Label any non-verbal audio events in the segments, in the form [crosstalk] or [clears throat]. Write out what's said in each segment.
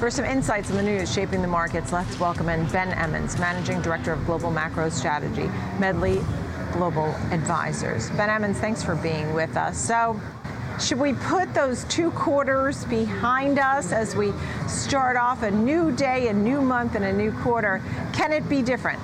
For some insights on the news shaping the markets, let's welcome in Ben Emons, Managing Director of Global Macro Strategy, Medley Global Advisors. Ben Emons, thanks for being with us. So, should we put those two quarters behind us as we start off a new day, a new month, and a new quarter? Can it be different?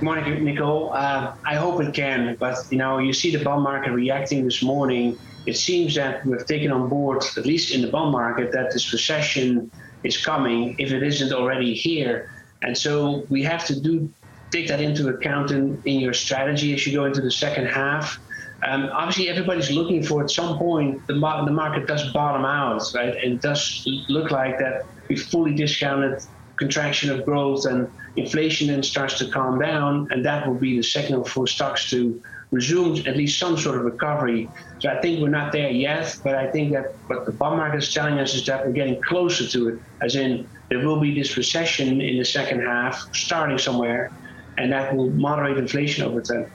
Good morning, Nicole. Uh, I hope it can, but you know, you see the bond market reacting this morning. It seems that we've taken on board, at least in the bond market, that this recession is coming, if it isn't already here. And so we have to do take that into account in, in your strategy as you go into the second half. Um, obviously, everybody's looking for at some point the, the market does bottom out, right? And it does look like that we fully discounted contraction of growth and inflation then starts to calm down, and that will be the signal for stocks to resume at least some sort of recovery. So I think we're not there yet, but I think that what the bond market is telling us is that we're getting closer to it, as in there will be this recession in the second half starting somewhere, and that will moderate inflation over time.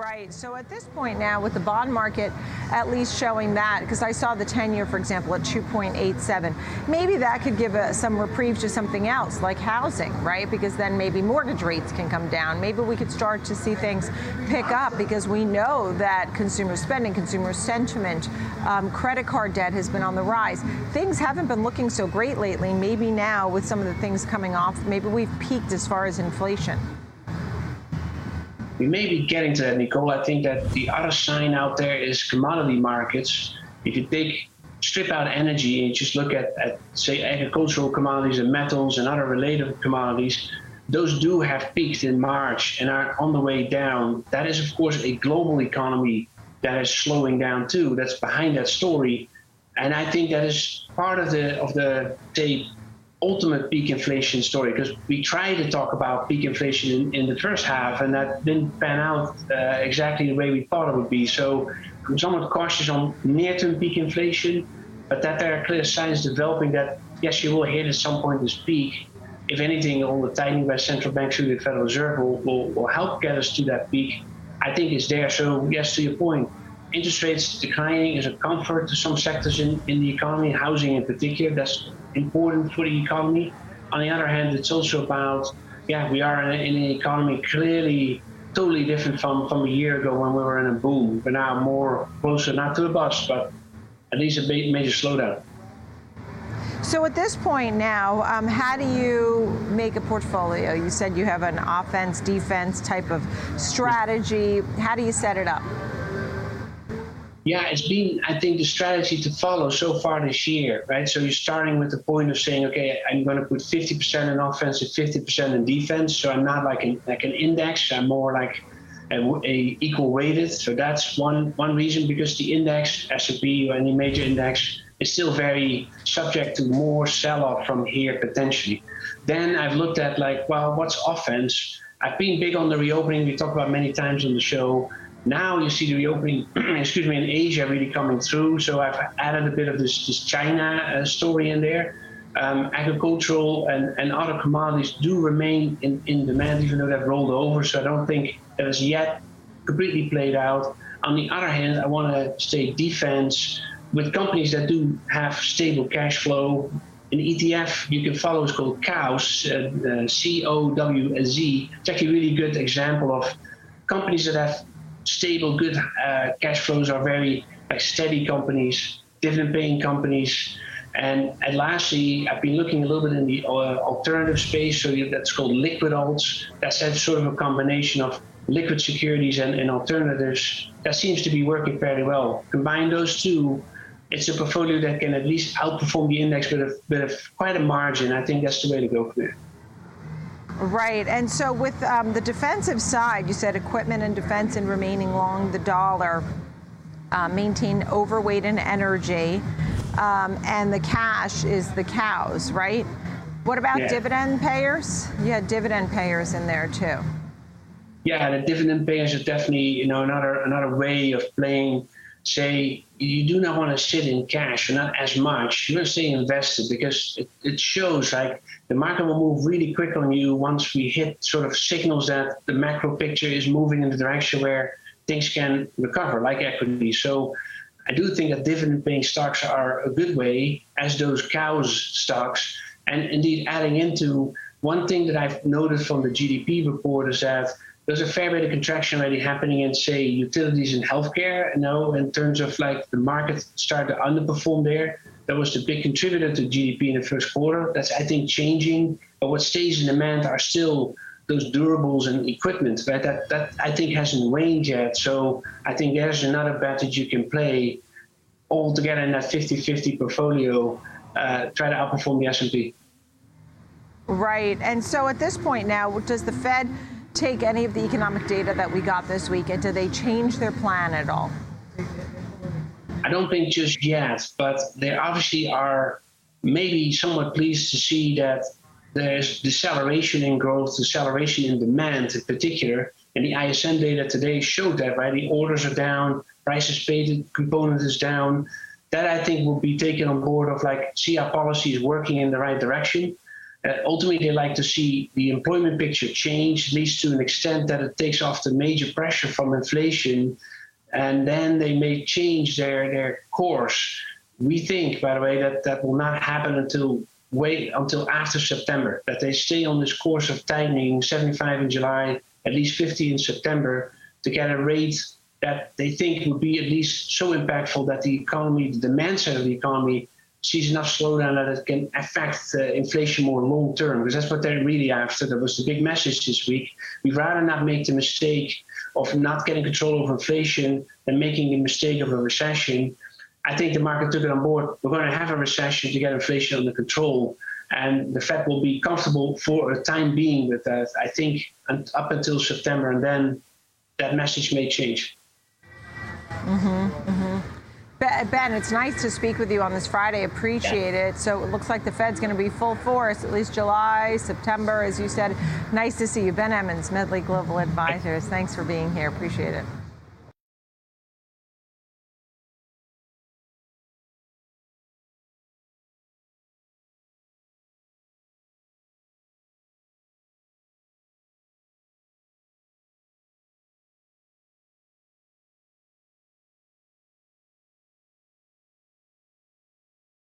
Right. So at this point now, with the bond market at least showing that, because I saw the 10 year, for example, at 2.87, maybe that could give a, some reprieve to something else like housing, right? Because then maybe mortgage rates can come down. Maybe we could start to see things pick up because we know that consumer spending, consumer sentiment, um, credit card debt has been on the rise. Things haven't been looking so great lately. Maybe now, with some of the things coming off, maybe we've peaked as far as inflation we may be getting to that, Nicole. I think that the other sign out there is commodity markets. If you take strip out energy and just look at, at say agricultural commodities and metals and other related commodities, those do have peaked in March and are on the way down. That is, of course, a global economy that is slowing down too. That's behind that story, and I think that is part of the of the say ultimate peak inflation story because we tried to talk about peak inflation in, in the first half and that didn't pan out uh, exactly the way we thought it would be. So I'm somewhat cautious on near-term peak inflation, but that there are clear signs developing that yes, you will hit at some point this peak. If anything, all the tightening by central banks through the Federal Reserve will, will, will help get us to that peak. I think it's there. So yes, to your point, interest rates declining is a comfort to some sectors in, in the economy, housing in particular. That's important for the economy. On the other hand, it's also about, yeah, we are in, in an economy clearly totally different from, from a year ago when we were in a boom. We're now more closer, not to a bust, but at least a major slowdown. So at this point now, um, how do you make a portfolio? You said you have an offense, defense type of strategy. How do you set it up? Yeah, it's been, I think, the strategy to follow so far this year, right? So you're starting with the point of saying, okay, I'm going to put 50% in offense and 50% in defense. So I'm not like an, like an index. I'm more like a, a equal weighted. So that's one one reason because the index, S&P or any major index, is still very subject to more sell-off from here potentially. Then I've looked at like, well, what's offense? I've been big on the reopening. We talked about many times on the show. Now you see the reopening, [clears throat] excuse me, in Asia really coming through. So I've added a bit of this, this China uh, story in there. Um, agricultural and, and other commodities do remain in, in demand, even though they've rolled over. So I don't think that is yet completely played out. On the other hand, I want to stay defense with companies that do have stable cash flow. An ETF you can follow is called COWS, uh, uh, C O W S Z. It's actually a really good example of companies that have stable, good uh, cash flows are very like steady companies, dividend-paying companies. And, and lastly, I've been looking a little bit in the uh, alternative space, so that's called liquid alts. That's sort of a combination of liquid securities and, and alternatives. That seems to be working fairly well. Combine those two, it's a portfolio that can at least outperform the index with a, quite a margin. I think that's the way to go for it. Right. And so, with um, the defensive side, you said equipment and defense and remaining long the dollar, uh, maintain overweight in energy, um, and the cash is the cows, right? What about yeah. dividend payers? You had dividend payers in there too. Yeah, the dividend payers are definitely you know another another way of playing. Say you do not want to sit in cash, or not as much. You want to stay invested because it, it shows like the market will move really quick on you once we hit sort of signals that the macro picture is moving in the direction where things can recover, like equity. So I do think that dividend-paying stocks are a good way, as those cows stocks, and indeed adding into one thing that I've noted from the GDP report is that there's a fair bit of contraction already happening in, say, utilities and healthcare. Know, in terms of like the market started to underperform there. That was the big contributor to GDP in the first quarter. That's I think changing. But what stays in demand are still those durables and equipment, But That that I think hasn't waned yet. So I think there's another bet that you can play all together in that 50-50 portfolio. Uh, try to outperform the S&P. Right. And so at this point now, does the Fed take any of the economic data that we got this week and do they change their plan at all? I don't think just yet, but they obviously are maybe somewhat pleased to see that there's deceleration in growth, deceleration in demand in particular. And the ISM data today showed that, right? The orders are down, prices paid component is down. That I think will be taken on board of like, see our policy is working in the right direction. Uh, ultimately, they like to see the employment picture change, at least to an extent that it takes off the major pressure from inflation, and then they may change their, their course. We think, by the way, that that will not happen until wait until after September, that they stay on this course of tightening 75 in July, at least 50 in September, to get a rate that they think would be at least so impactful that the economy, the demand side of the economy, sees enough slowdown that it can affect uh, inflation more long term, because that's what they're really after. That was the big message this week. We'd rather not make the mistake of not getting control of inflation than making the mistake of a recession. I think the market took it on board. We're going to have a recession to get inflation under control. And the Fed will be comfortable for a time being with that, I think, up until September. And then that message may change. Mm-hmm. Ben, it's nice to speak with you on this Friday. Appreciate yeah. it. So it looks like the Fed's going to be full force, at least July, September, as you said. Nice to see you. Ben Emons, Medley Global Advisors. Thanks for being here. Appreciate it.